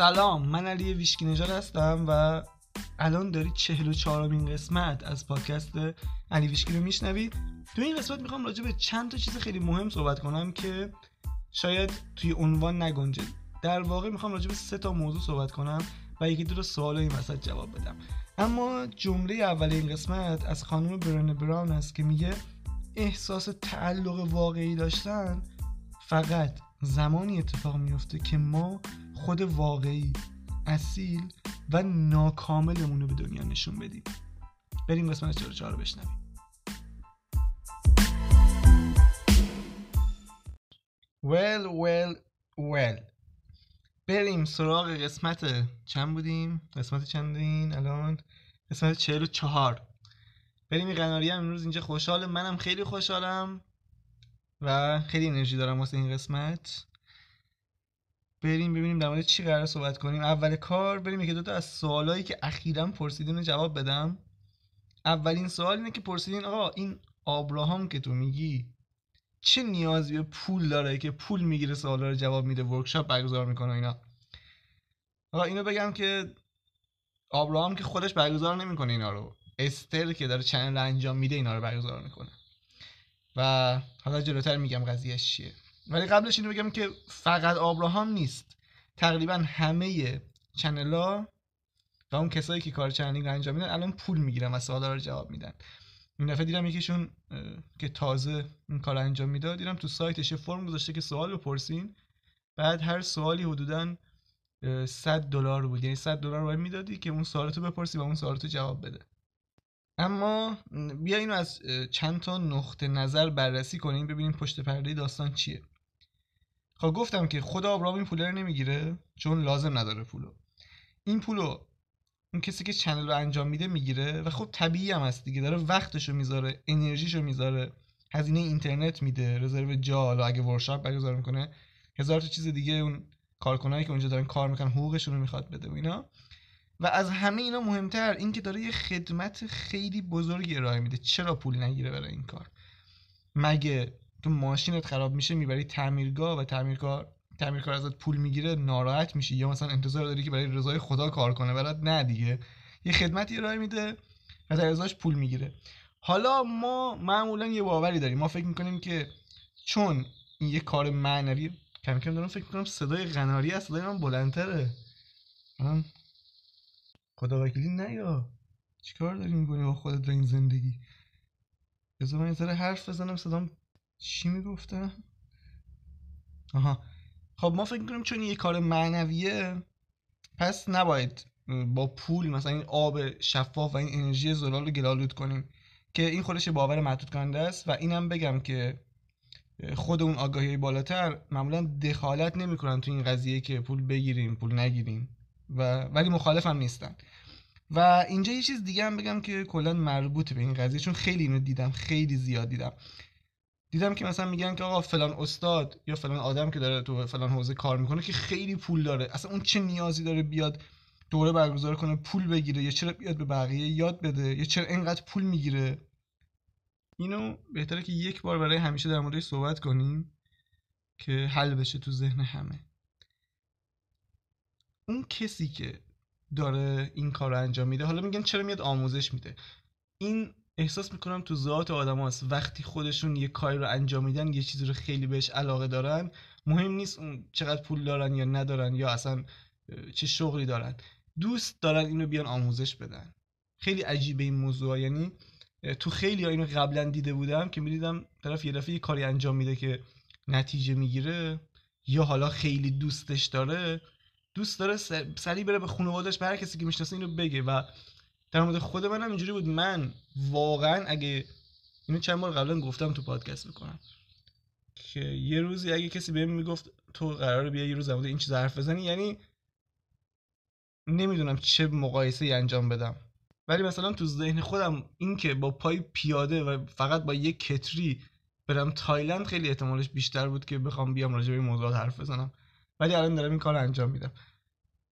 سلام من علی ویشکی نژاد هستم و الان داری چهل و چهارمین قسمت از پادکست علی ویشکی رو میشنوید. تو این قسمت می‌خوام راجع به چند تا چیز خیلی مهم صحبت کنم که شاید توی عنوان نگنجه. در واقع می‌خوام راجع به سه تا موضوع صحبت کنم و یکی دو سوال این وسط جواب بدم. اما جمله اول این قسمت از خانم برن براون است که میگه احساس تعلق واقعی داشتن فقط زمانی اتفاق میفته که ما خود واقعی اصیل و ناکاملمون رو به دنیا نشون بدیم. بریم قسمت 44 رو بشنویم. Well well well. بریم سراغ قسمت چند بودیم؟ قسمت چندین الان؟ قسمت 44 بریم این قناری هم امروز اینجا خوشحال منم خیلی خوشحالم و خیلی انرژی دارم واسه این قسمت. بریم ببینیم در مورد چی قرار صحبت کنیم. اول کار بریم یکی دو تا از سوالایی که اخیرا پرسیدین رو جواب بدم. اولین سوال اینه که پرسیدین آقا این آبراهام که تو میگی چه نیازی به پول داره که پول می‌گیره سوالا رو جواب میده ورکشاپ برگزار می‌کنه اینا؟ آقا اینو بگم که آبراهام که خودش برگزار نمی‌کنه اینا رو. استر که داره چنل انجام میده اینا رو برگزار می‌کنه. و حالا جلوتر میگم قضیهش چیه. ولی قبلش اینو بگم که فقط آبراهام نیست. تقریبا همه چنلا و اون کسایی که کار چنلینگ انجام میدن الان پول می‌گیرن و سوالا رو جواب میدن. این دفعه دیدم یکیشون که تازه این کار انجام می‌داد. دیدم تو سایتش فرم گذاشته که سوال بپرسین. بعد هر سوالی حدودا 100 دلار بود. یعنی 100 دلار باید می‌دادی که اون سوالتو بپرسی و اون سوالتو جواب بده. اما بیا اینو از چند تا نقطه نظر بررسی کنیم ببینیم پشت پرده داستان چیه. خب گفتم که خدا آبراهام این پوله رو نمی‌گیره چون لازم نداره پولو. این پولو اون کسی که چنل رو انجام میده می‌گیره و خب طبیعی هم هست دیگه داره وقتشو می‌ذاره انرژیشو می‌ذاره هزینه اینترنت میده رزرو جا حالا اگه ورشاپ برگزار می‌کنه هزار تا چیز دیگه اون کارکنایی که اونجا دارن کار می‌کنن حقوقشون رو می‌خواد بده و اینا. و از همه اینا مهمتر این که داره یه خدمت خیلی بزرگی ارائه میده. چرا پول نگیره برای این کار؟ مگه تو ماشینت خراب میشه می‌بری تعمیرگاه و تعمیرکار تعمیرکار ازت پول می‌گیره ناراحت میشی. یا مثلا انتظار داری که برای رضای خدا کار کنه برات نه دیگه. یه خدمتی ارائه میده و در ازاش پول می‌گیره. حالا ما معمولا یه باوری داریم. ما فکر می‌کنیم که چون این یه کار معنوی کم کم دارم فکر می‌کنم صدای غناری از صدای من بلندتره. من خدا وکیلی نیا. چیکار داری می‌کنی با خودت در این زندگی؟ بذار من یه ذره حرف بزنم صدام چی می‌گفتم؟ آها. خب ما فکر کنیم چون یه کار معنویه پس نباید با پول مثلا این آب شفاف و این انرژی زلال رو گلالود کنیم که این خودش باور محدود کننده است و اینم بگم که خود اون آگاهی بالاتر معمولا دخالت نمی‌کنن تو این قضیه که پول بگیریم پول نگیریم و ولی مخالف هم نیستن. و اینجا یه چیز دیگه هم بگم که کلا مربوط به این قضیه چون خیلی اینو دیدم خیلی زیاد دیدم. دیدم که مثلا میگن که آقا فلان استاد یا فلان آدم که داره تو فلان حوزه کار می‌کنه که خیلی پول داره. اصلا اون چه نیازی داره بیاد دوره برگزار کنه پول بگیره یا چرا بیاد به بقیه یاد بده یا چرا اینقدر پول می‌گیره؟ اینو بهتره که یک بار برای همیشه در موردش صحبت کنیم که حل بشه تو ذهن همه. اون کسی که داره این کار رو انجام میده حالا میگن چرا میاد آموزش میده؟ این احساس می‌کنم تو ذات آدم هست وقتی خودشون یه کاری رو انجام میدن یه چیزی رو خیلی بهش علاقه دارن مهم نیست اون چقدر پول دارن یا ندارن یا اصلا چه شغلی دارن. دوست دارن اینو بیان آموزش بدن. خیلی عجیبه این موضوع یعنی تو خیلی اینو قبلا دیده بودم که می‌دیدم طرف یه دفعه یه کاری انجام میده که نتیجه می‌گیره یا حالا خیلی دوستش داره. دوست داره سریع بره به خانوادش به هر کسی که می‌شناسه اینو بگه و در مورد خود منم اینجوری بود. من واقعا اگه اینو چند بار قبلا گفتم تو پادکست می‌کنم. که یه روزی اگه کسی بهم می‌گفت تو قراره بیا یه روز در این چیز حرف بزنی یعنی نمی‌دونم چه مقایسه ای انجام بدم. ولی مثلا تو ذهن خودم این که با پای پیاده و فقط با یه کتری برم تایلند خیلی احتمالش بیشتر بود که بخوام بیام راجع به این موضوعات حرف بزنم. ولی الان دارم این کار انجام میدم.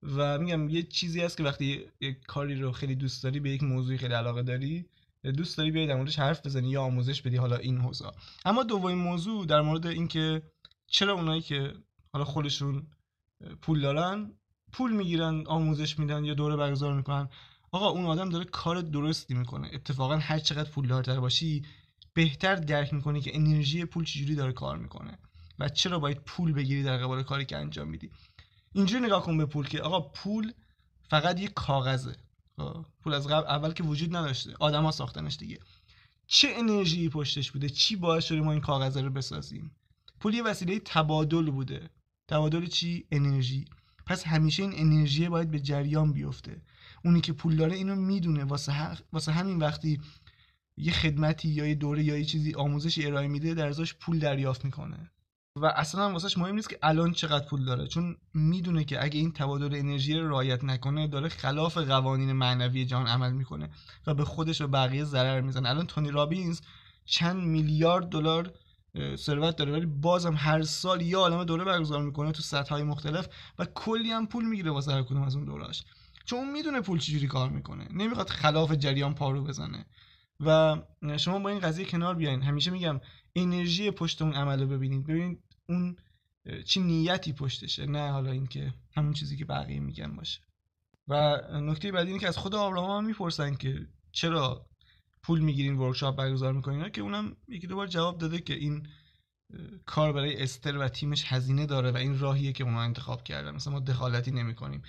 و میگم یه چیزی هست که وقتی یه کاری رو خیلی دوست داری به یک موضوعی خیلی علاقه داری دوست داری بیای در موردش حرف بزنی یا آموزش بدی حالا این حوزه. اما دومین موضوع در مورد اینکه چرا اونایی که حالا خودشون پول دارن پول می‌گیرن آموزش میدن یا دوره برگزار می‌کنن آقا اون آدم داره کار درستی می‌کنه. اتفاقا هر چقدر پولدارتر باشی بهتر درک می‌کنی که انرژی پول چجوری داره کار می‌کنه و چرا باید پول بگیری در قبال کاری که انجام میدی. اینجوری نگاه کن به پول که آقا پول فقط یه کاغذه. خب، پول از قبل اول که وجود نداشته. آدما ساختنش دیگه. چه انرژی پشتش بوده؟ چی باعث شده ما این کاغذ رو بسازیم؟ پول یه وسیله تبادل بوده. تبادل چی؟ انرژی. پس همیشه این انرژی باید به جریان بیفته. اونی که پول داره اینو می‌دونه. واسه, واسه همین وقتی یه خدمتی یا یه دوره یا یه چیزی آموزش ارائه میده در ازاش پول دریافت می‌کنه. و اصلا هم واسهش مهم نیست که الان چقدر پول داره چون می‌دونه که اگه این تبادل انرژی رو رعایت نکنه داره خلاف قوانین معنوی جهان عمل می‌کنه و به خودش و بقیه ضرر می‌زنه. الان تونی رابینز چند میلیارد دلار ثروت داره ولی بازم هر سال یه عالمه دوره برگزار می‌کنه تو سطح های مختلف و کلی هم پول می‌گیره واسه هر کدوم از اون دورهاش چون می‌دونه پول چجوری کار می‌کنه نمی‌خواد خلاف جریان پارو بزنه. و شما با این قضیه کنار بیاین. همیشه میگم انرژی پشت اون عمل ببینید. ببینید اون چی نیتی پشتشه نه حالا اینکه همون چیزی که بقیه میگن باشه. و نکته بعدی اینه که از خود آبراهام هم می‌پرسن که چرا پول می‌گیرین ورکشاپ برگزار می‌کنین که اونم یکی دو بار جواب داده که این کار برای استر و تیمش هزینه داره و این راهیه که اونا انتخاب کردن. مثلا ما دخالتی نمی‌کنیم.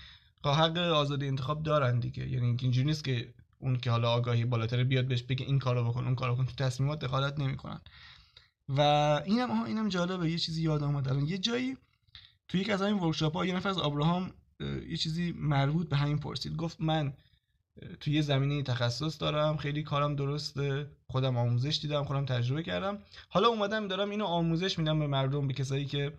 حق آزادی انتخاب دارن دیگه. یعنی اینجوری نیست که اون که حالا آگاهی بالاتر بیاد بهش بگه این کارو بکن اون کارو بکن. تو تصمیمات دخالت نمی‌کنن. و اینم اینم جالبه. یه چیزی یاد اومد الان. یه جایی تو یک از این ورکشاپ ها یه نفر از ابراهام یه چیزی مربوط به همین پرسید. گفت من تو یه زمینه تخصص دارم. خیلی کارم درسته. خودم آموزش دیدم. خودم تجربه کردم. حالا اومدم دارم اینو آموزش میدم به مردم به کسایی که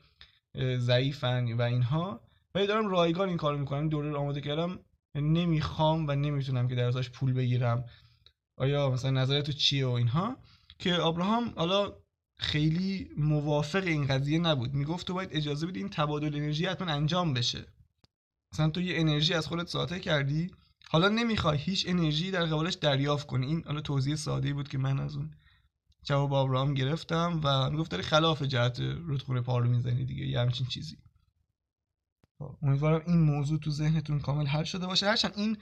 ضعیفن و اینها. ولی دارم رایگان این کارو می‌کنم. دوره رو آماده کردم. نمی‌خوام و نمی‌تونم که در ازاش پول بگیرم. آیا مثلا نظرت تو چیه و اینها؟ که ابراهام حالا خیلی موافق این قضیه نبود. می‌گفت تو باید اجازه بدی این تبادل انرژی حتما انجام بشه. مثلا تو یه انرژی از خودت ساطع کردی حالا نمی‌خوای هیچ انرژی در قبالش دریافت کنی. این حالا توضیح ساده بود که من از اون جواب ابراهام گرفتم و می‌گفت داری خلاف جهت رودخونه پارو می‌زنی دیگه یه همچین چیزی. خب، امیدوارم این موضوع تو ذهنتون کامل حل شده باشه. هرچند این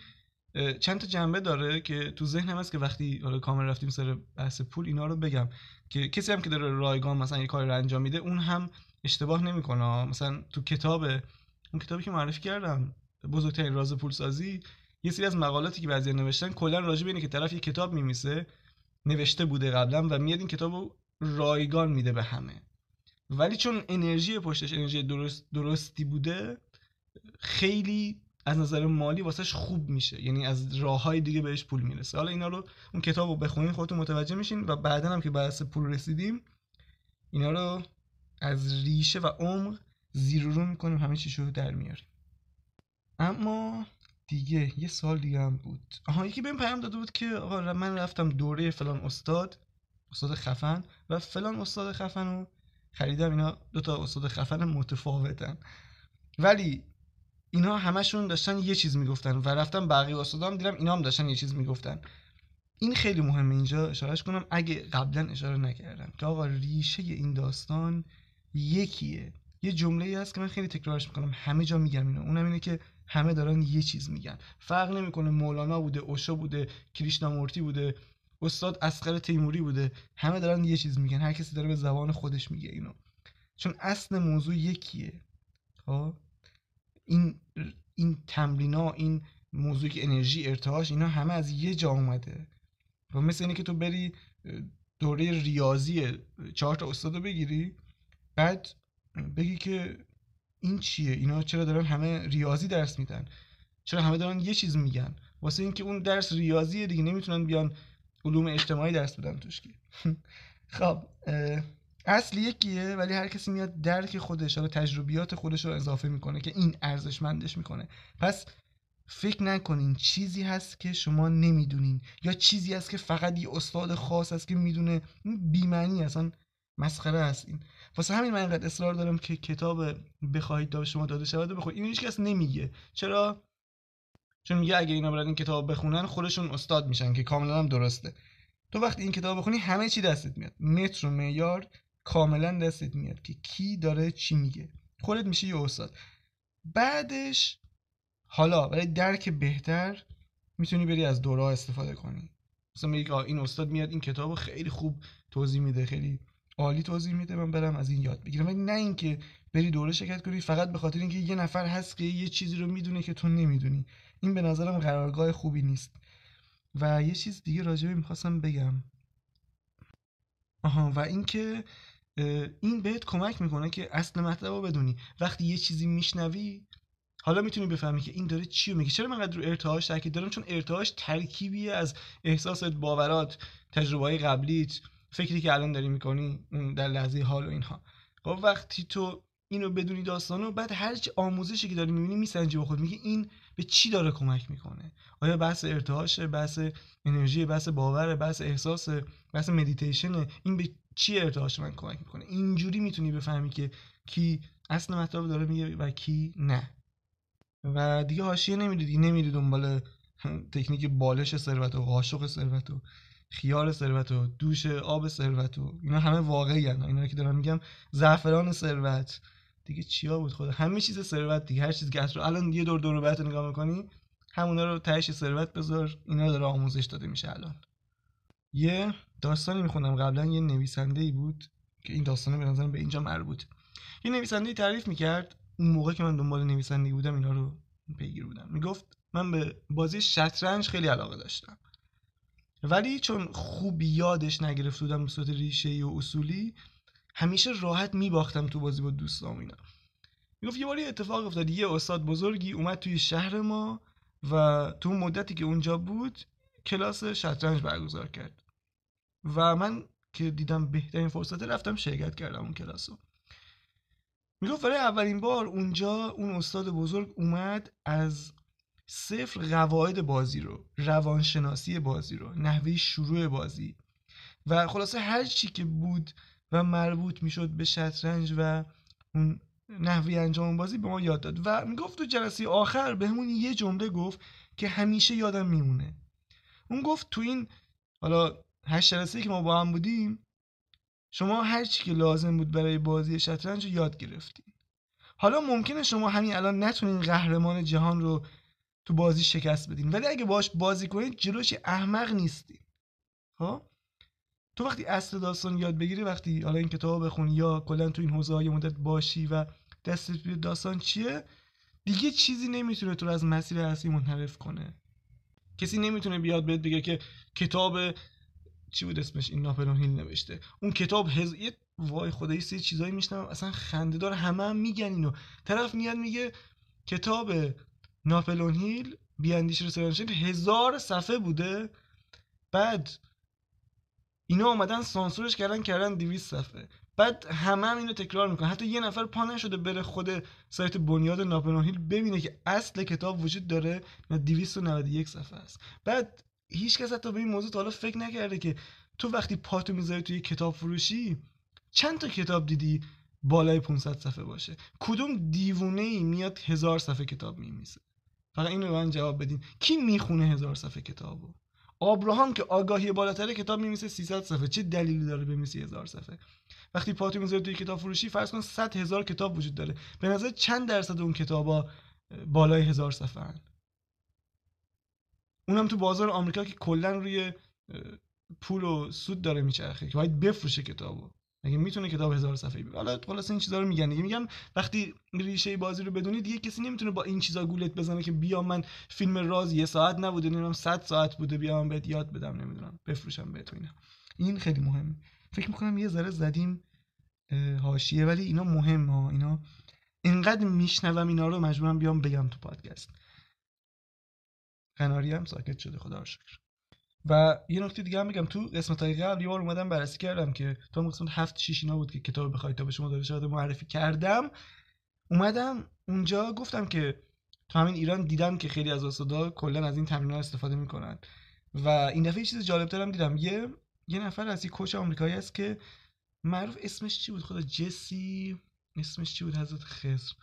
چند تا جنبه داره که تو ذهنم هست که وقتی حالا کامل رفتیم سر بحث پول اینا رو بگم که کسی هم که داره رایگان مثلا یه کاری رو انجام میده اون هم اشتباه نمی‌کنه. مثلا تو کتاب اون کتابی که معرفی کردم بزرگترین راز پول سازی یه سری از مقالاتی که بعضی نوشتن کلا راجع به اینه که طرف یه کتاب میمیسه نوشته بوده قبلا و میاد این کتاب رو رایگان میده به همه. ولی چون انرژی پشتش انرژی درست درستی بوده خیلی از نظر مالی واسهش خوب میشه. یعنی از راه های دیگه بهش پول می‌رسه. حالا اینا رو اون کتاب رو بخونین خودتون متوجه میشین و بعدا هم که بحث پول رسیدیم اینا رو از ریشه و عمق زیر رو می‌کنیم همه چیش رو در میاریم. اما دیگه یه سال دیگه هم بود. آها یکی بهم پیام داده بود که آقا من رفتم دوره فلان استاد استاد خفن و فلان استاد خفن رو خریدم. اینا دو تا استاد خفن متفاوتن. ولی اینا همشون داشتن یه چیز می‌گفتن و رفتم بقیه استادام دیدم اینا هم داشتن یه چیز می‌گفتن. این خیلی مهمه اینجا اشارهش کنم اگه قبلا اشاره نکردم که آقا ریشه این داستان یکیه. یه جمله ای هست که من خیلی تکرارش می‌کنم همه جا میگم اینو. اونم اینه که همه دارن یه چیز میگن. فرق نمی‌کنه مولانا بوده اوشا بوده کریشنامورتی بوده استاد اسقر تیموری بوده. همه دارن یه چیز میگن. هر کسی داره به زبان خودش میگه اینو. چون اصل موضوع یکیه. خب؟ این این تمرینا این موضوعی که انرژی ارتعاش اینا همه از یه جا اومده. و مثل اینه که تو بری دوره ریاضی چهار تا استاد رو بگیری بعد بگی که این چیه؟ اینا چرا دارن همه ریاضی درس میدن؟ چرا همه دارن یه چیز میگن؟ واسه اینکه اون درس ریاضیه دیگه نمی‌تونن بیان علوم اجتماعی درس بدن توش خب اصل یکیه ولی هر کسی میاد درک خودش رو تجربیات خودش رو اضافه می‌کنه که این ارزشمندش می‌کنه. پس فکر نکنین چیزی هست که شما نمی‌دونین یا چیزی هست که فقط یه استاد خاص هست که می‌دونه. این بیمعنی اصلا مسخره هست این. واسه همین من اینقدر اصرار دارم که کتاب بخواهید تا شما داده شود بخونید این هیچ کس نمیگه. چرا؟ چون میگه اگه اینا برن این کتاب بخونن خودشون استاد میشن که کاملا هم درسته. تو وقتی این کتاب بخونی همه چی دستت میاد. متر و معیار کاملا دستت میاد که کی داره چی میگه. خودت میشه یه استاد. بعدش حالا برای درک بهتر می‌تونی بری از دوره استفاده کنی. مثلا میگی این استاد میاد این کتاب خیلی خوب توضیح میده خیلی عالی توضیح میده من برم از این یاد بگیرم. ولی نه اینکه بری دوره شرکت کنی فقط به خاطر اینکه یه نفر هست که یه چیزی رو می‌دونه که تو نمی‌دونی. این به نظرم قرارگاه خوبی نیست. و یه چیز دیگه راجبه می‌خواستم بگم. آها و اینکه این بهت کمک می‌کنه که اصل مطلب رو بدونی. وقتی یه چیزی میشنوی حالا می‌تونی بفهمی که این داره چی رو میگه. چرا من رو ارتعاش تاکید دارم؟ چون ارتعاش ترکیبی از احساسات باورات تجربه قبلیت فکری که الان داری می‌کنی در لحظه حال و اینها. خب وقتی تو اینو بدونی داستانو بعد هر چی آموزشی که داری می‌بینی میسنجی با خود. میگه این به چی داره کمک می‌کنه؟ آیا بحث ارتعاشه بحث انرژی بحث باور بحث احساس بحث مدیتیشن این به چی ارتعاش من کمک می‌کنه؟ اینجوری می‌تونی بفهمی که کی اصل مطلب داره میگه و کی نه. و دیگه حاشیه نمی‌دید نمی‌دید دنبال تکنیک بالش ثروت و قاشق ثروت و خیار ثروت و دوش آب ثروت و اینا همه واقعی هن. اینا که دارم میگم زعفران ثروت. دیگه چیا بود خدا؟ همه چیز ثروت دیگه. هر چیز که الان یه دور دور رو نگاه می‌کنی همونا رو تهش ثروت بذار. اینا داره آموزش داده میشه الان. یه داستانی میخوندم قبلا یه نویسنده ای بود که این داستانه به نظرم به اینجا مربوط یه نویسنده تعریف می‌کرد. اون موقع که من دنبال نویسندگی بودم اینا رو پیگیر بودم. می‌گفت من به بازی شطرنج خیلی علاقه داشتم. ولی چون خوب یادش نگرفته بودم به صورت ریشه و اصولی همیشه راحت میباختم تو بازی با دوستام اینا. می‌گفت یه باری اتفاق افتاد. یه استاد بزرگی اومد توی شهر ما و تو مدتی که اونجا بود کلاس شطرنج برگزار کرد. و من که دیدم بهترین فرصت رفتم شرکت کردم اون کلاس رو می‌گفت برای اولین بار اونجا اون استاد بزرگ اومد از صفر قواعد بازی رو روانشناسی بازی رو نحوه شروع بازی. و خلاصه هر چی که بود و مربوط می‌شد به شطرنج و اون نحوه انجام بازی به ما یاد داد. و می‌گفت تو جلسه آخر به همون یه جمله گفت که همیشه یادم میمونه. اون گفت تو این حالا هشت جلسه که ما با هم بودیم شما هر چی که لازم بود برای بازی شطرنج رو یاد گرفتین. حالا ممکنه شما همین الان نتونین قهرمان جهان رو تو بازی شکست بدین ولی اگه باش بازی کنید جلوش احمق نیستین. ها تو وقتی اصل داستان یاد بگیری وقتی حالا این کتاب بخونی یا کلا تو این حوزه های مدت باشی و دستت توی داستان چیه دیگه چیزی نمی‌تونه تو رو از مسیر اصلی منحرف کنه. کسی نمی‌تونه بیاد بهت بگه که کتاب چی بود اسمش؟ این ناپلون هیل نوشته. اون کتاب هز... یه وای خدایی سه چیزایی میشنم اصلا خنده دار همه هم میگن اینو. طرف میاد میگه کتاب ناپلون هیل بیاندیش رسالانشین هزار صفحه بوده. بعد اینا اومدن سانسورش کردن کردن 200 صفحه. بعد همه هم اینو تکرار می‌کنن. حتی یه نفر پا نشده بره خود سایت بنیاد ناپلون هیل ببینه که اصل کتاب وجود داره و 291 صفحه است. بعد هیچ کس حتی به این موضوع تا حالا فکر نکرده که تو وقتی پاتو می‌ذاری توی کتاب فروشی چند تا کتاب دیدی بالای 500 صفحه باشه؟ کدوم دیوونه ای میاد هزار صفحه کتاب میمیسه؟ فقط اینو به من جواب بدین. کی می‌خونه هزار صفحه کتابو؟ آبراهام که آگاهی بالاتر کتاب میمیسه 300 صفحه. چه دلیلی داره بمیسی هزار صفحه؟ وقتی پاتو می‌ذاری توی کتاب فروشی فرض کن 100 هزار کتاب وجود داره. به نظر چند درصد اون کتابا بالای هزار صفحه هن؟ اونم تو بازار آمریکا که کلا روی پول و سود داره میچرخه که باید بفروشه کتابو. اگه می‌تونه کتاب هزار صفحه‌ای بگه حالا خلاص این چیزا رو میگن دیگه. میگم وقتی ریشه بازی رو بدونی دیگه کسی نمی‌تونه با این چیزا گولت بزنه که بیا من فیلم راز یه ساعت نبوده نمی‌دونم 100 ساعت بوده بیام بهت یاد بدم نمی‌دونم بفروشم بهت اینا. این خیلی مهمه. فکر می‌کنم یه ذره زدیم حاشیه ولی اینا مهم ها اینا. اینقدر میشنوم اینا رو مجبورم بیام بگم تو پادکست. قناری هم ساکت شده خدا شکر. و یه نکته دیگه هم میگم تو قسمت های قبل یه بار اومدم بررسی کردم که تو قسمت هفت شیش اینا بود که کتاب بخواید تا به شما داده شده معرفی کردم اومدم اونجا گفتم که تو همین ایران دیدم که خیلی از استادا کلا از این تمرین استفاده می‌کنن. و این دفعه یه چیز جالب هم دیدم یه یه نفر از این کوچ آمریکایی است که معروف اسمش چی بود؟ خدا جسی اسمش چی بود؟ حضرت خضر.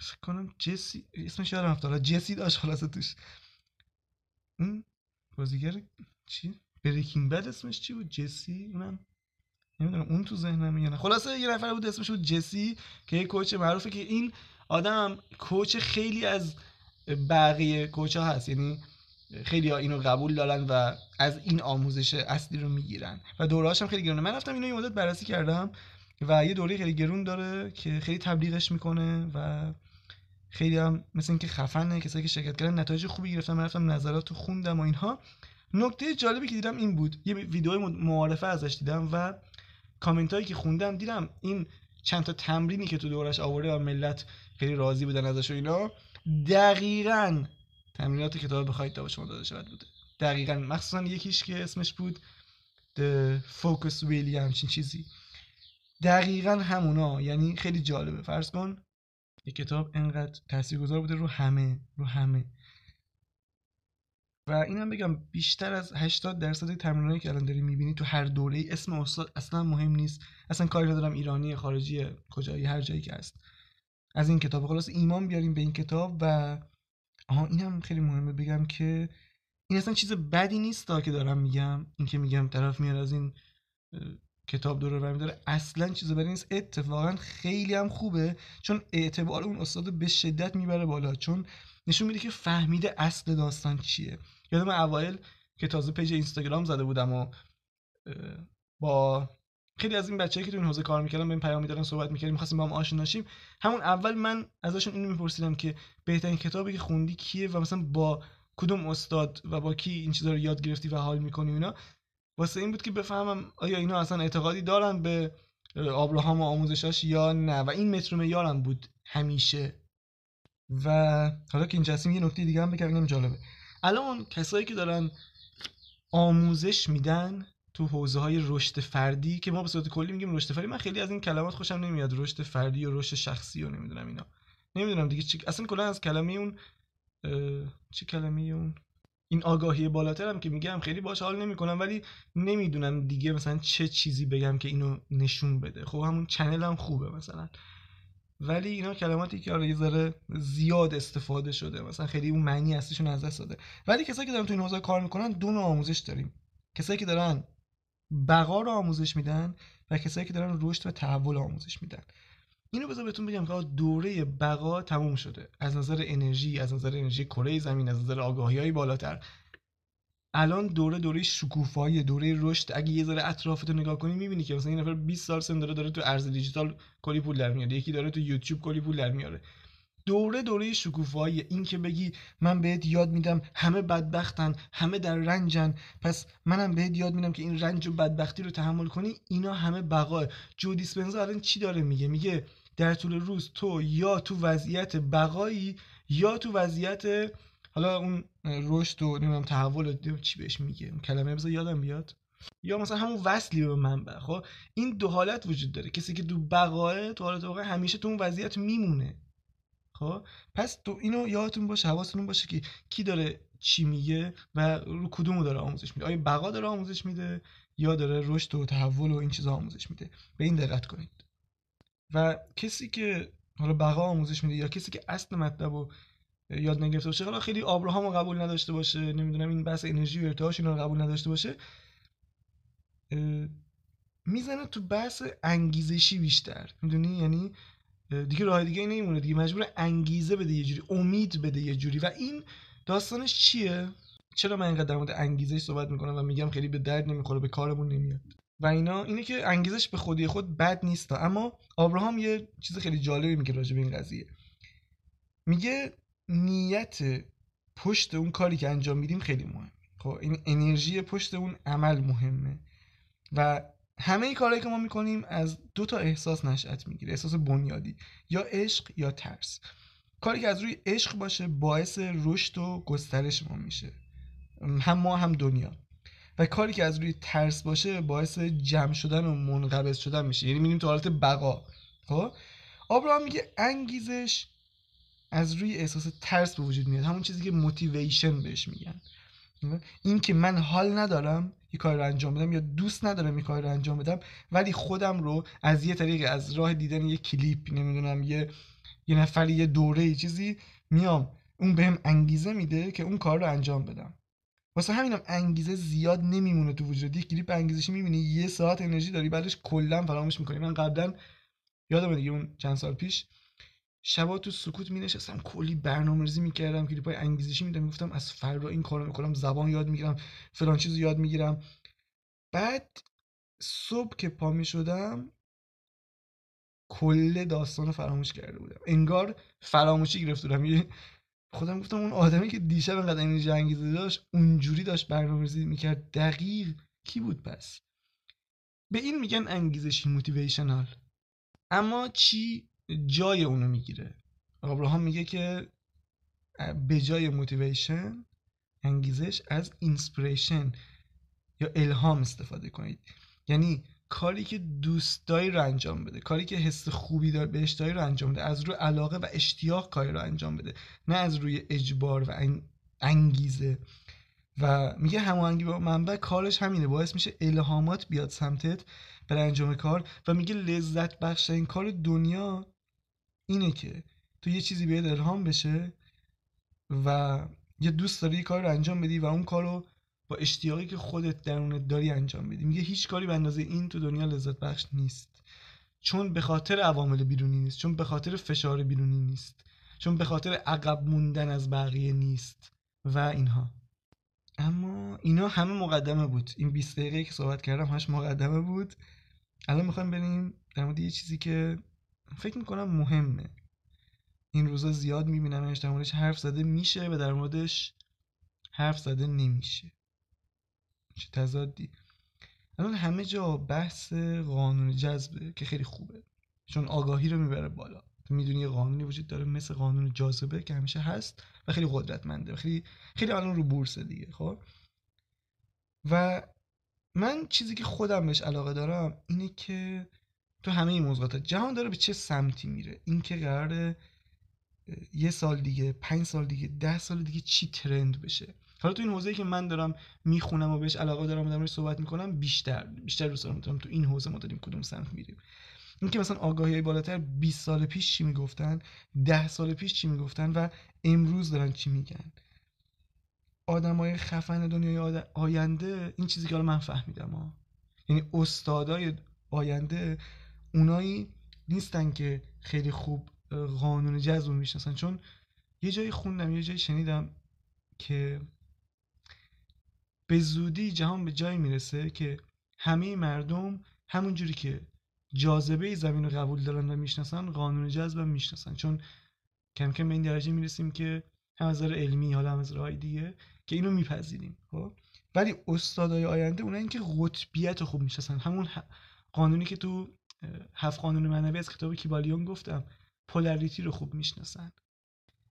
فکر کنم جسی اسمش یادم افتاد جسی داشت خلاصه توش. بازیگر چی؟ بریکینگ بد اسمش چی بود؟ جسی؟ اونم نمی‌دونم اون تو ذهنم میاد. خلاصه یه نفر بود اسمش بود جسی که یه کوچ معروفه که این آدم کوچ خیلی از بقیه کوچا هست. یعنی خیلی ها اینو قبول دارن و از این آموزش اصلی رو می‌گیرن. و دورهاش هم خیلی گرونه. من رفتم اینو یه مدت بررسی کردم و یه دوره خیلی گرون داره که خیلی تبلیغش می‌کنه و خیلی هم مثل اینکه خفنه کسایی که شرکت کردن نتایج خوبی گرفتن. من رفتم نظرات خوندم و اینها. نکته جالبی که دیدم این بود. یه ویدیو معارفه ازش دیدم و کامنت هایی که خوندم دیدم این چند تا تمرینی که تو دورش آورده و ملت خیلی راضی بودن ازش و اینا دقیقا تمرینات کتاب بخواید تا شما داده شود بوده. دقیقا مخصوصا یکیش که اسمش بود The Focus Wheel همچین چیزی. دقیقا همونا یعنی خیلی جالبه. فرض کن یه کتاب انقدر تاثیرگذار بوده رو همه رو همه. و اینم بگم بیشتر از 80 درصد تمرینایی که الان داری می‌بینی تو هر دوره ای اسم استاد اصلا مهم نیست. اصلا کاری ندارم ایرانی خارجی کجایی هر جایی که هست. از این کتاب. خلاص ایمان بیاریم به این کتاب و آها اینم خیلی مهمه بگم که این اصلا چیز بدی نیست که دارم میگم. این که میگم طرف میاد از این کتاب دور برمی داره اصلا چیز بدی نیست. اتفاقا خیلی هم خوبه چون اعتبار اون استاد به شدت می‌بره بالا چون نشون میده که فهمیده اصل داستان چیه. یادم اوایل که تازه پیج اینستاگرام زده بودم و با خیلی از این بچه‌ای که تو این حوزه کار می‌کردن این پیام می‌دادن صحبت می‌کردیم می‌خواستیم با هم آشنا شیم. همون اول من ازشون اینو میپرسیدم که بهترین کتابی که خوندی کیه و مثلا با کدوم استاد و با کی این چیزا رو یاد گرفتی و حال می‌کنی اینا. واسه این بود که بفهمم آیا اینا اصلا اعتقادی دارن به آبراهام و آموزشاش یا نه؟ و این متر یارم بود همیشه. و حالا که این جسیم یه نکته دیگه هم بگم جالبه. الان کسایی که دارن آموزش میدن تو حوزه های رشد فردی که ما به صورت کلی میگیم رشد فردی من خیلی از این کلمات خوشم نمیاد. رشد فردی و رشد شخصی و نمی‌دونم اینا. نمی‌دونم دیگه چی اصلا کلا از کلمه اون چه کلمه اون؟ این آگاهی بالاترم که میگم خیلی باش حال نمی‌کنم ولی نمی‌دونم دیگه مثلا چه چیزی بگم که اینو نشون بده. خب همون چنل هم خوبه مثلا. ولی اینا کلماتی که آره ذره زیاد استفاده شده مثلا خیلی اون معنی اصلیشون از دست داده. ولی کسایی که دارن تو این حوزه کار می‌کنن دو نوع آموزش داریم. کسایی که دارن بقا رو آموزش میدن و کسایی که دارن رشد و تحول آموزش میدن. اینو بذار بهتون بگم که دوره بقا تموم شده. از نظر انرژی از نظر انرژی کره زمین از نظر آگاهی های بالاتر. الان دوره دوره شکوفایی دوره رشد. اگه یه ذره اطرافتو نگاه کنی می‌بینی که مثلا این نفر 20 سال سن داره داره تو ارز دیجیتال کلی پول در میاره. یکی داره تو یوتیوب کلی پول در میاره. دوره دوره شکوفایی. این که بگی من بهت یاد میدم همه بدبختن همه در رنجن. پس منم بهت یاد میدم که این رنج و بدبختی رو تحمل کنی. اینا همه بقاه جو دیسپنزا الان چی داره میگه؟ میگه در طول روز تو یا تو وضعیت بقایی یا تو وضعیت حالا اون رشد و نمی‌دونم تحول چی بهش میگه. کلمه بذار یادم بیاد. یا مثلا همون وصلی به منبع خب این دو حالت وجود داره. کسی که تو بقاه تو حالت واقع همیشه تو اون وضعیت میمونه. خب پس تو اینو یادتون باشه حواستون باشه که کی داره چی میگه و رو کدومو داره آموزش میده. آیا بقا داره آموزش میده یا داره رشد و تحول و این چیزا آموزش میده. به این دقت کنید. و کسی که حالا بقا آموزش میده یا کسی که اصل مطلب رو یاد نگرفته باشه حالا خیلی آبراهام رو قبول نداشته باشه نمی‌دونم این بحث انرژی و ارتعاش اینا رو قبول نداشته باشه می‌زنه تو بحث انگیزشی بیشتر. می‌دونی؟ یعنی دیگه راه دیگه نمیمونه دیگه. مجبور انگیزه بده یه جوری امید بده یه جوری. و این داستانش چیه؟ چرا من اینقدر در مورد انگیزش صحبت می‌کنم و میگم خیلی به درد نمی‌خوره به کارمون نمیاد؟ و اینا اینه که انگیزش به خودی خود بد نیست. اما آبراهام یه چیز خیلی جالبی میگه راجع به این قضیه. میگه نیت پشت اون کاری که انجام میدیم خیلی مهمه خب این انرژی پشت اون عمل مهمه. و همه ای کارهایی که ما می‌کنیم از دو تا احساس نشأت می‌گیره احساس بنیادی یا عشق یا ترس. کاری که از روی عشق باشه باعث رشد و گسترش ما میشه. هم ما هم دنیا. و کاری که از روی ترس باشه باعث جمع شدن و منقبض شدن میشه. یعنی میریم تو حالت بقا. خب؟ آبراهام میگه انگیزش از روی احساس ترس به وجود میاد. همون چیزی که موتیویشن بهش میگن. این که من حال ندارم یه کار رو انجام بدم یا دوست ندارم یه کار رو انجام بدم ولی خودم رو از یه طریق از راه دیدن یه کلیپ نمی‌دونم یه یه نفری یه دوره یه چیزی میام. اون بهم انگیزه میده که اون کار رو انجام بدم. واسه همینم انگیزه زیاد نمیمونه تو وجود. یه کلیپ انگیزشی می‌بینی یه ساعت انرژی داری بعدش کلا فراموش می‌کنی. من قبلا یادم دیگه اون چند سال پیش شبا تو سکوت می نشستم کلی برنامه ریزی می‌کردم کلیپ های انگیزشی میدم می‌گفتم از فردا این کارو می‌کنم زبان یاد می‌گیرم فلان چیز یاد می‌گیرم. بعد صبح که پا می شدم کل داستان فراموش کرده بودم. انگار فراموشی گرفته بودم. خودم گفتم اون آدمی که دیشب انقدر انرژی انگیزه داشت اونجوری داشت برنامه‌ریزی می‌کرد. دقیق کی بود پس؟ به این میگن انگیزشی motivational اما چی جای اونو می‌گیره. آبراهام میگه که به جای motivation انگیزش از inspiration یا الهام استفاده کنید. یعنی کاری که دوست داری رو انجام بده کاری که حس خوبی داره بهش داری رو انجام بده از روی علاقه و اشتیاق کاری رو انجام بده. نه از روی اجبار و انگیزه. و میگه هماهنگی با منبع کارش همینه. باعث میشه الهامات بیاد سمتت برای انجام کار و میگه لذت بخش این کار دنیا اینه که تو یه چیزی بیاد الهام بشه و یه دوست داری یه کار رو انجام بدی و اون کار رو با اشتیاقی که خودت درونت داری انجام بدی. میگه هیچ کاری به اندازه این تو دنیا لذت بخش نیست. چون به خاطر عوامل بیرونی نیست چون به خاطر فشار بیرونی نیست چون به خاطر عقب موندن از بقیه نیست و اینها. اما اینا همه مقدمه بود. این 20 دقیقه که صحبت کردم همش مقدمه بود. الان می‌خوایم بریم در مورد یه چیزی که فکر می‌کنم مهمه. این روزا زیاد میبینمش در موردش حرف زده میشه و در موردش حرف زده نمیشه. چه تضادی. الان همه جا بحث قانون جذبه که خیلی خوبه. چون آگاهی رو می‌بره بالا. تو می‌دونی یه قانونی وجود داره مثل قانون جاذبه که همیشه هست و خیلی قدرتمنده خیلی خیلی الان رو بورس دیگه خب؟ و من چیزی که خودم بهش علاقه دارم اینه که تو همه این موضوعات جهان داره به چه سمتی میره؟ این که قراره یه سال دیگه پنج سال دیگه ده سال دیگه چی ترند بشه؟ حالا تو این حوزه‌ای که من دارم می‌خونم و بهش علاقه دارم و دارم صحبت می‌کنم بیشتر بیشتر دوست دارم تو این حوزه ما داریم کدوم سمت میریم. اینکه مثلا آگاهی های بالاتر 20 سال پیش چی می‌گفتن 10 سال پیش چی می‌گفتن و امروز دارن چی میگن؟ آدمای خفن دنیای آینده این چیزی که حالا من فهمیدم ها. یعنی استادای آینده اونایی نیستن که خیلی خوب قانون جذب می‌شناسن. چون یه جایی خوندم یه جایی شنیدم که به زودی جهان به جایی می‌رسه که همه مردم همونجوری که جاذبه زمین رو قبول دارن و می‌شناسن قانون جذب هم می‌شناسن. چون کم کم به این درجه می‌رسیم که هم از علمی حالا هم از دیگه که اینو میپذیریم خب؟ ولی استادای آینده اونایی که قطبیت خوب می‌شناسن همون قانونی که تو هفت قانون معنوی از کتاب کیبالیون گفتم. پولاریتی رو خوب می‌شناسن.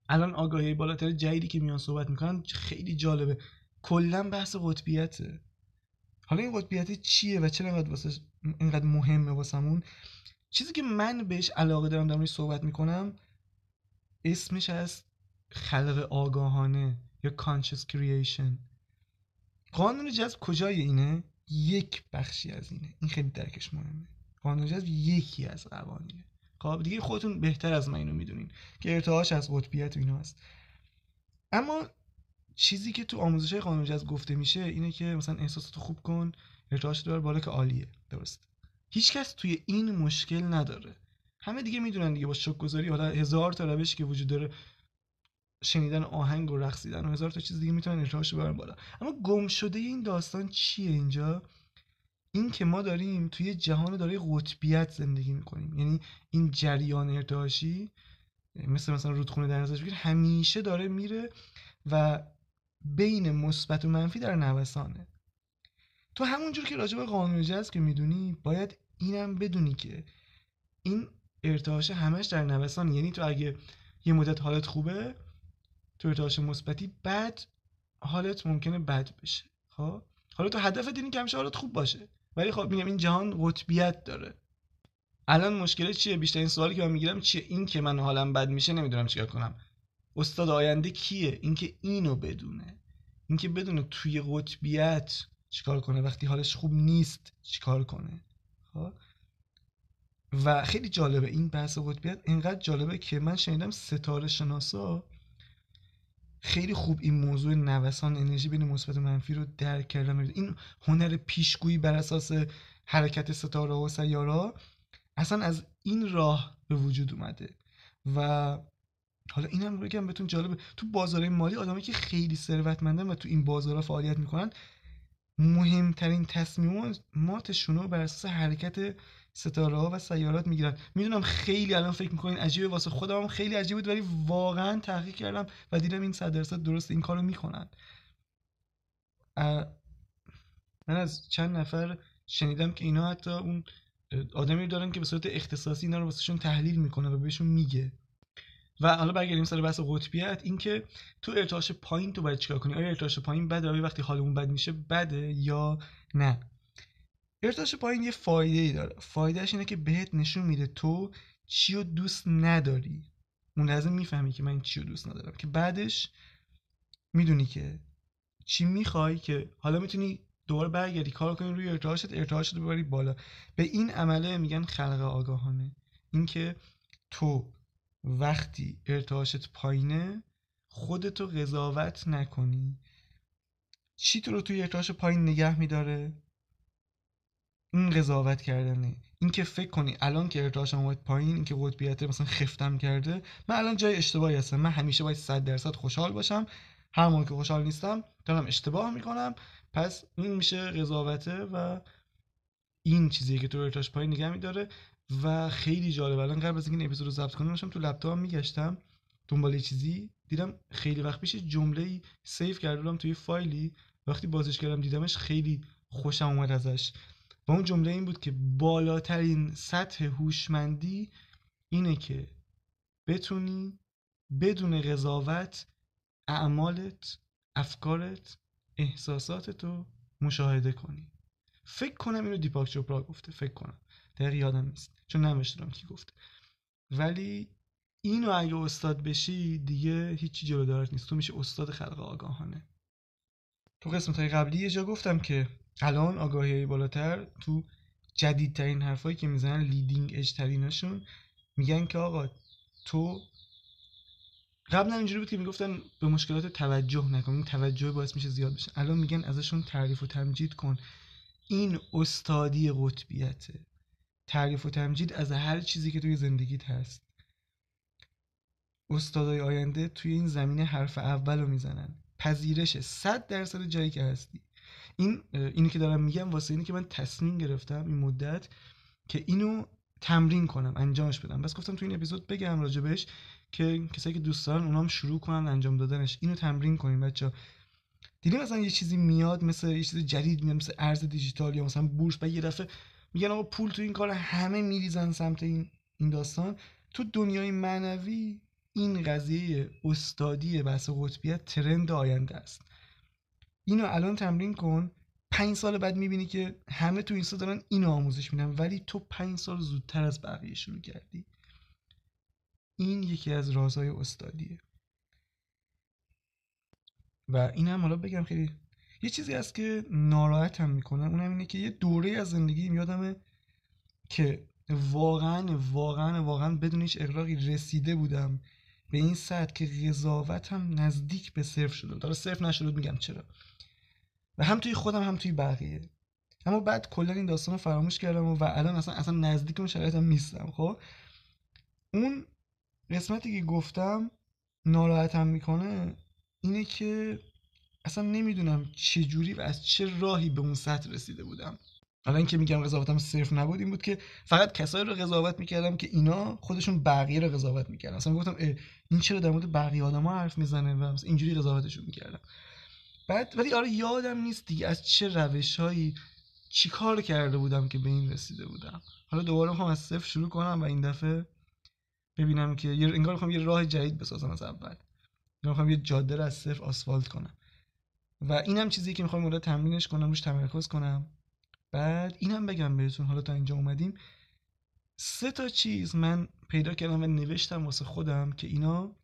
الان آگاهی بالاتر جدیدی که میان صحبت می‌کنن خیلی جالبه. کلا بحث قطبیته. حالا این قطبیت چیه و چرا اینقدر واسه اینقدر مهمه واسمون؟ چیزی که من بهش علاقه دارم در صحبت می‌کنم اسمش از خلق آگاهانه یا conscious creation. قانون جذب کجای اینه؟ یک بخشی از اینه. این خیلی درکش مهمه. قانون جذب یکی از قوانینه. خب دیگه خودتون بهتر از من اینو می‌دونین که ارتعاش از قطبیت و اینا هست. اما چیزی که تو آموزش های قانون جذب گفته میشه اینه که مثلا احساساتو خوب کن ارتعاش دار بالا که عالیه. درست. هیچکس توی این مشکل نداره. همه دیگه می‌دونن دیگه با شک گذاری حالا هزار تا روشی که وجود داره شنیدن آهنگ و رقصیدن و هزار تا چیز دیگه می‌تونن ارتعاش ببرن بالا. اما گم شده این داستان چیه اینجا؟ این که ما داریم توی جهان داره قطبیت زندگی می‌کنیم. یعنی این جریان ارتعاشی مثل مثلا رودخونه در نظرش همیشه داره میره و بین مثبت و منفی در نوسانه. تو همونجور که راجع به قانون جذب که می‌دونی باید اینم بدونی که این ارتعاش همش در نوسان یعنی تو اگه یه مدت حالت خوبه تو ارتعاش مثبتی بعد حالت ممکنه بد بشه. خب؟ حالا تو هدف اینه که همیشه حالت خوب باشه. ولی خب میگم این جهان قطبیت داره. الان مشکل چیه؟ بیشترین سوالی که من می‌گیرم چیه؟ این که من حالم بد میشه نمی‌دونم چیکار کنم. استاد آینده کیه؟ اینکه اینو بدونه. اینکه بدونه توی قطبیت چیکار کنه وقتی حالش خوب نیست چیکار کنه. خب؟ و خیلی جالبه این بحث قطبیت اینقدر جالبه که من شنیدم ستاره شناسا خیلی خوب این موضوع نوسان انرژی بین مثبت و منفی رو درک کردن این هنر پیشگویی بر اساس حرکت ستاره و سیارا اصلا از این راه به وجود اومده. و حالا اینم بگم بهتون جالبه. تو بازار مالی آدمایی که خیلی ثروتمندن و تو این بازارها فعالیت می‌کنن مهمترین تصمیماتشون رو بر اساس حرکت ستاره ها و سیارات می‌گیرن. می‌دونم خیلی الان فکر می‌کنین عجیبه واسه خودم خیلی عجیب بود ولی واقعا تحقیق کردم و دیدم این صد درصد درست این کارو می‌کنن. من از چند نفر شنیدم که اینا حتی اون آدمی دارن که به صورت اختصاصی اینا رو واسهشون تحلیل می‌کنه و بهشون میگه. و حالا برگردیم سر بحث قطبیت. اینکه تو ارتعاش پایین تو باید چیکار کنی؟ آیا ارتعاش پایین بده؟ آیا وقتی حالمون بد میشه بده یا نه؟ ارتعاش پایین یه فایده ای داره. فایدهش اینه که بهت نشون میده تو چی رو دوست نداری. اون لحظه می‌فهمی که من چی رو دوست ندارم. که بعدش می‌دونی که چی می‌خوای که حالا می‌تونی دوباره برگردی کار کنی روی ارتعاشت ارتعاشت رو ببری بالا. به این عمله میگن خلق آگاهانه. اینکه تو وقتی ارتعاشت پایینه خودتو قضاوت نکنی. چی تو رو توی ارتعاش پایین نگه میداره؟ این قضاوت کردنه این که فکر کنی الان که ارتعاشم اومد پایین این که قطبیت مثلا خفتم کرده من الان جای اشتباهی هستم. من همیشه باید 100 درصد خوشحال باشم. هر موقع که خوشحال نیستم دارم اشتباه می‌کنم. پس این میشه قضاوته و این چیزیه که تو ارتعاش پایین نگه میداره. و خیلی جالب. الان قبل از اینکه این اپیزود رو ضبط کنم داشتم تو لپتاپم میگشتم. دنبال چیزی دیدم خیلی وقت پیش جمله ای سیو کرده بودم توی فایلی. وقتی بازش کردم دیدمش خیلی خوشم اومد ازش. و اون جمله این بود که بالاترین سطح هوشمندی اینه که بتونی بدون قضاوت اعمالت افکارت احساساتتو مشاهده کنی. فکر کنم اینو دیپاک چوپرا گفته فکر کنم. دقیق یادم نیست چون نمیشتم کی گفته. ولی اینو اگه استاد بشی دیگه هیچی جلو دارت نیست. تو میشه استاد خلق آگاهانه. تو قسمت های قبلی یه جا گفتم که الان آگاهی بالاتر تو جدیدترین حرفایی که می‌زنن لیدینگ اج تریناشون میگن که آقا تو قبلا اینجوری بود که می‌گفتن به مشکلات توجه نکن این توجه باعث میشه زیاد بشه. الان میگن ازشون تعریف و تمجید کن. این استادی قطبیته. تعریف و تمجید از هر چیزی که توی زندگیت هست. استادای آینده توی این زمینه حرف اول رو می‌زنن. پذیرش صد درصد جایی که هستی. این اینی که دارم میگم واسه اینی که من تصمیم گرفتم این مدت که اینو تمرین کنم انجامش بدم. بس گفتم تو این اپیزود بگم راجبش که کسایی که دوست دارن اونام شروع کنن انجام دادنش. اینو تمرین کنیم بچه دیدیم مثلا یه چیزی میاد مثل یه چیز جدید میاد مثل ارز دیجیتال یا مثلا بورس. و یه دفعه میگن آقا پول تو این کار همه میریزن سمت این این داستان. تو دنیای معنوی این قضیه استادی بحث قطبیت ترند آینده است. اینو الان تمرین کن. پنج سال بعد می‌بینی که همه تو اینستا دارن اینو آموزش میدن ولی تو پنج سال زودتر از بقیه شروع کردی این یکی از رازهای استادیه. و این هم حالا بگم خیلی یه چیزی هست که ناراحتم می‌کنه. اونم اینه که یه دوره از زندگی یادمه که واقعا واقعا واقعا بدون هیچ اقراقی رسیده بودم به این سطح که قضاوتم نزدیک به صرف شده داره صرف نشده میگم چرا. و هم توی خودم هم توی بقیه. اما بعد کلا این داستان رو فراموش کردم و, الان اصلا اصلا نزدیک اون شرایطم نیستم خب؟ اون قسمتی که گفتم ناراحتم می‌کنه اینه که اصلا نمی‌دونم چه جوری و از چه راهی به اون سطح رسیده بودم. حالا اینکه میگم قضاوتم صرف نبود این بود که فقط کسایی رو قضاوت می‌کردم که اینا خودشون بقیه رو قضاوت می‌کردن. اصلا گفتم این چرا در مورد بقیه آدما حرف می‌زنه و اینجوری قضاوتشون می‌کردم. بعد ولی آره یادم نیست دیگه از چه روشهایی چی کار کرده بودم که به این رسیده بودم. حالا دوباره می‌خوام از صفر شروع کنم و این دفعه ببینم که یه انگار می‌خوام یه راه جدید بسازم از اول. می‌خوام یه جاده رو از صفر آسفالت کنم. و اینم چیزی که می‌خوام اونجا تمرینش کنم روش تمرکز کنم. بعد اینم بگم بهتون حالا تا اینجا اومدیم. سه تا چیز من پیدا کردم و نوشتم واسه خودم که اینا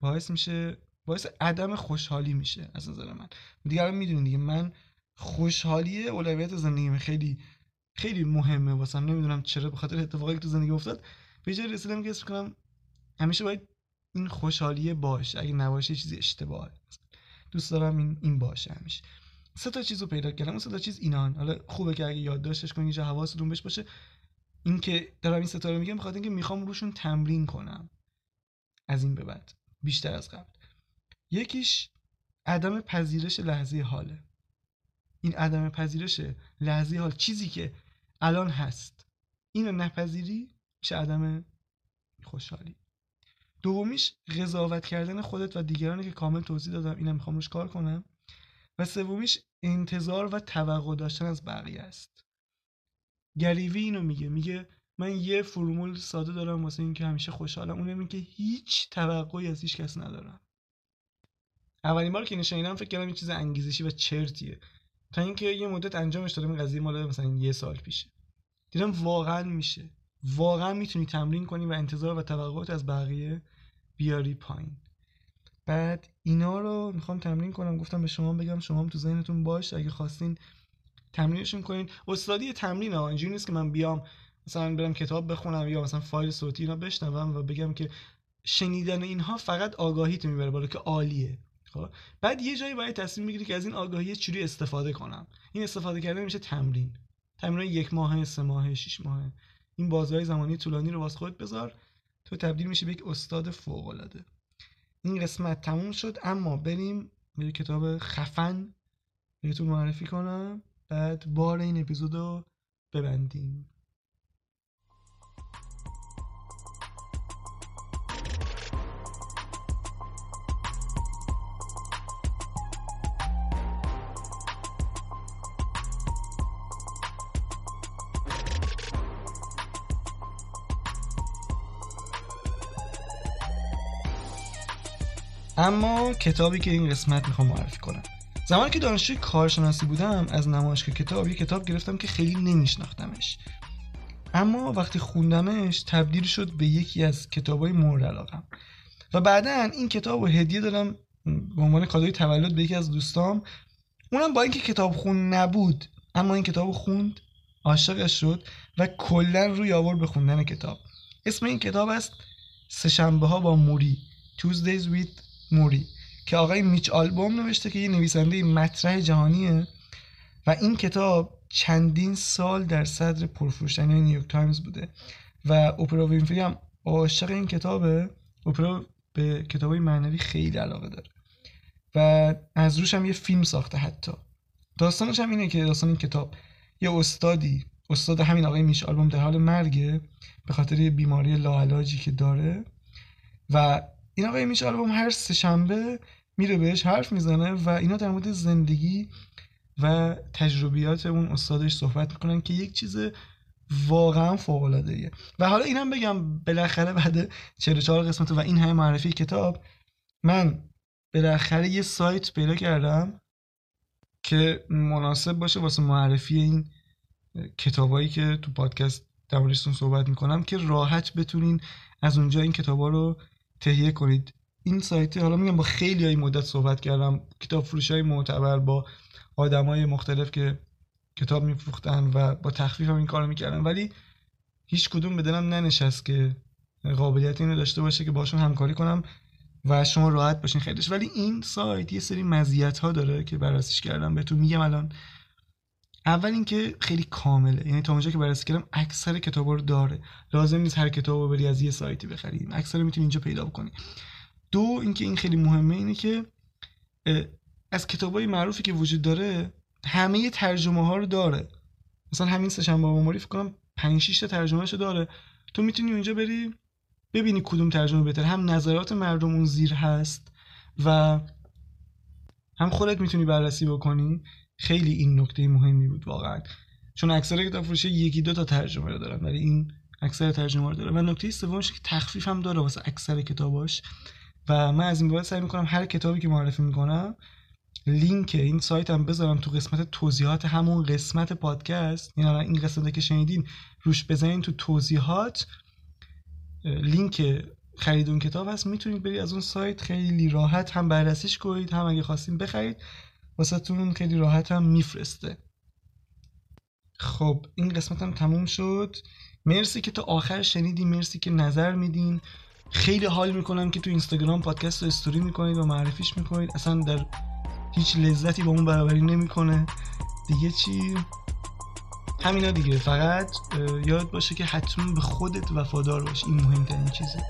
باعث میشه باعث عدم خوشحالی میشه از نظر من. دیگه می‌دونید دیگه. من خوشحالی اولویت زندگیم خیلی خیلی مهمه. واسم نمی‌دونم چرا به خاطر اتفاقی که تو زندگی افتاد. به جای رسیدم که اسم کنم همیشه باید این خوشحالیه باشه. اگه نباشه چیزی اشتباهه. دوست دارم این این باشه همیشه. سه تا چیز رو پیدا کردم. سه تا چیز اینان. حالا خوبه که اگه یادداشتش کنی اینجا حواستون بهش باشه. اینکه دارم این ستا رو میگم بخاطر اینکه می‌خوام روشون تمرین کنم. از این به بعد. بیشتر از قبل. یکیش عدم پذیرش لحظه حاله. این عدم پذیرش لحظه حال چیزی که الان هست. اینو نپذیری میشه عدم خوشحالی. دومیش قضاوت کردن خودت و دیگرانی که کامل توضیح دادم اینم می‌خوام روش کار کنم. و سومیش انتظار و توقع داشتن از بقیه است. گریوی اینو میگه میگه من یه فرمول ساده دارم واسه اینکه همیشه خوشحالم. اونم این که هیچ توقعی از هیچ کس ندارم. اولین بار که نشنیدم فکر کردم یه چیز انگیزشی و چرتیه. تا اینکه یه مدت انجامش دادم این قضیه مال مثلا یه سال پیشه. دیدم واقعا میشه. واقعا می‌تونی تمرین کنی و انتظار و توقعات از بقیه بیاری پایین. بعد اینا رو می‌خوام تمرین کنم. گفتم به شما بگم شما هم تو ذهنتون باش. اگه خواستین تمرینشون کنین. استادی تمرین ها اینجوری نیست که من بیام مثلا برم کتاب بخونم یا مثلا فایل صوتی اینا بشنوم و بگم که شنیدن اینها فقط آگاهی می‌بره بالا که عالیه. خب بعد یه جایی باید تصمیم بگیری که از این آگاهی چجوری استفاده کنم. این استفاده کردن میشه تمرین. تمرین یک ماه سه ماه شش ماه این بازهای زمانی طولانی رو واس خودت بذار. تو تبدیل میشه به یک استاد فوق العاده این قسمت تموم شد اما بریم به کتاب خفن بهتون معرفی کنم. بعد بار این اپیزود ببندیم. اما کتابی که این قسمت می‌خوام معرفی کنم. زمانی که دانشجوی کارشناسی بودم از نمایشگاه کتاب یه کتاب گرفتم که خیلی نمیشناختمش. اما وقتی خوندمش تبدیل شد به یکی از کتابای مورد علاقم. و بعدا این کتاب رو هدیه دادم به عنوان کادوی تولد به یکی از دوستام. اونم با اینکه کتاب خون نبود اما این کتاب خوند عاشقش شد و کلا روی آورد به خوندن کتاب. اسم این کتاب هست سهشنبه ها با موری Tuesdays with Morrie که آقای میچ آلبوم نوشته که یه نویسنده مطرح جهانیه و این کتاب چندین سال در صدر پرفروش‌ترین‌های نیویورک تایمز بوده و اوپرا وینفری هم عاشق این کتابه. اوپرا به کتابای معنوی خیلی علاقه داره و از روش هم یه فیلم ساخته حتی. داستانش هم اینه که داستان این کتاب یه استادی استاد همین آقای میش آلبوم در حال مرگه به خاطر یه بیماری لاعلاجی که داره و این آقای میش آلبوم هر سه شنبه میره بهش حرف می‌زنه و اینا در مورد زندگی و تجربیات اون استادش صحبت می‌کنن که یک چیز واقعا فوق العاده و حالا اینم بگم بالاخره بعد 44 قسمت و این همه معرفی کتاب من بالاخره یه سایت پیدا کردم که مناسب باشه واسه معرفی این کتابایی که تو پادکست در صحبت می‌کنم که راحت بتونین از اونجا این کتابا رو تهیه کنید. این سایت حالا میگم با خیلی های مدت صحبت کردم کتاب فروش های معتبر با آدم های مختلف که کتاب میفروختن و با تخفیف هم این کارو می‌کردن. ولی هیچ کدوم به ننشست که قابلیت اینو داشته باشه که باشون همکاری کنم و شما راحت باشین خیلیش. ولی این سایت یه سری مزیت ها داره که بررسیش کردم بهتون میگم الان. اول اینکه خیلی کامله. یعنی تا اونجا که بررسی کردم اکثر کتابا رو داره. لازم نیست هر کتاب رو بری از یه سایتی بخریم. اکثر می‌تونی اینجا پیدا بکنی دو اینکه این خیلی مهمه اینه که از کتابای معروفی که وجود داره همه ترجمه ها رو داره. مثلا همین سشن با موری فکر کنم 5 6 تا ترجمه شو داره. تو می‌تونی اونجا بری ببینی کدوم ترجمه بهتر هم نظرات مردم اون زیر هست و هم خودت می‌تونی بررسی بکنی. خیلی این نکته مهمی بود واقعا. چون اکثر کتاب فروشی یکی دو تا ترجمه رو دارن ولی این اکثر ترجمه رو داره و نکته سومش که تخفیف هم داره واسه اکثر کتاباش. و من از این بعد سعی می‌کنم هر کتابی که معرفی می‌کنم لینک این سایت هم بذارم تو قسمت توضیحات همون قسمت پادکست. یعنی این قسمتی که شنیدین روش بزنین تو توضیحات. لینک خرید اون کتاب هست. می‌تونید برید از اون سایت خیلی راحت هم بررسیش کنید هم اگه خواستین بخرید. واسهتون خیلی راحت هم میفرسته. خب این قسمت هم تموم شد. مرسی که تا آخر شنیدین مرسی که نظر میدین. خیلی حال می‌کنم که تو اینستاگرام پادکست رو استوری می‌کنید و معرفیش می‌کنید. اصلا در هیچ لذتی با اون برابری نمی‌کنه. دیگه چی؟ همینا دیگه. فقط یاد باشه که حتما به خودت وفادار باش. این مهمترین چیزه.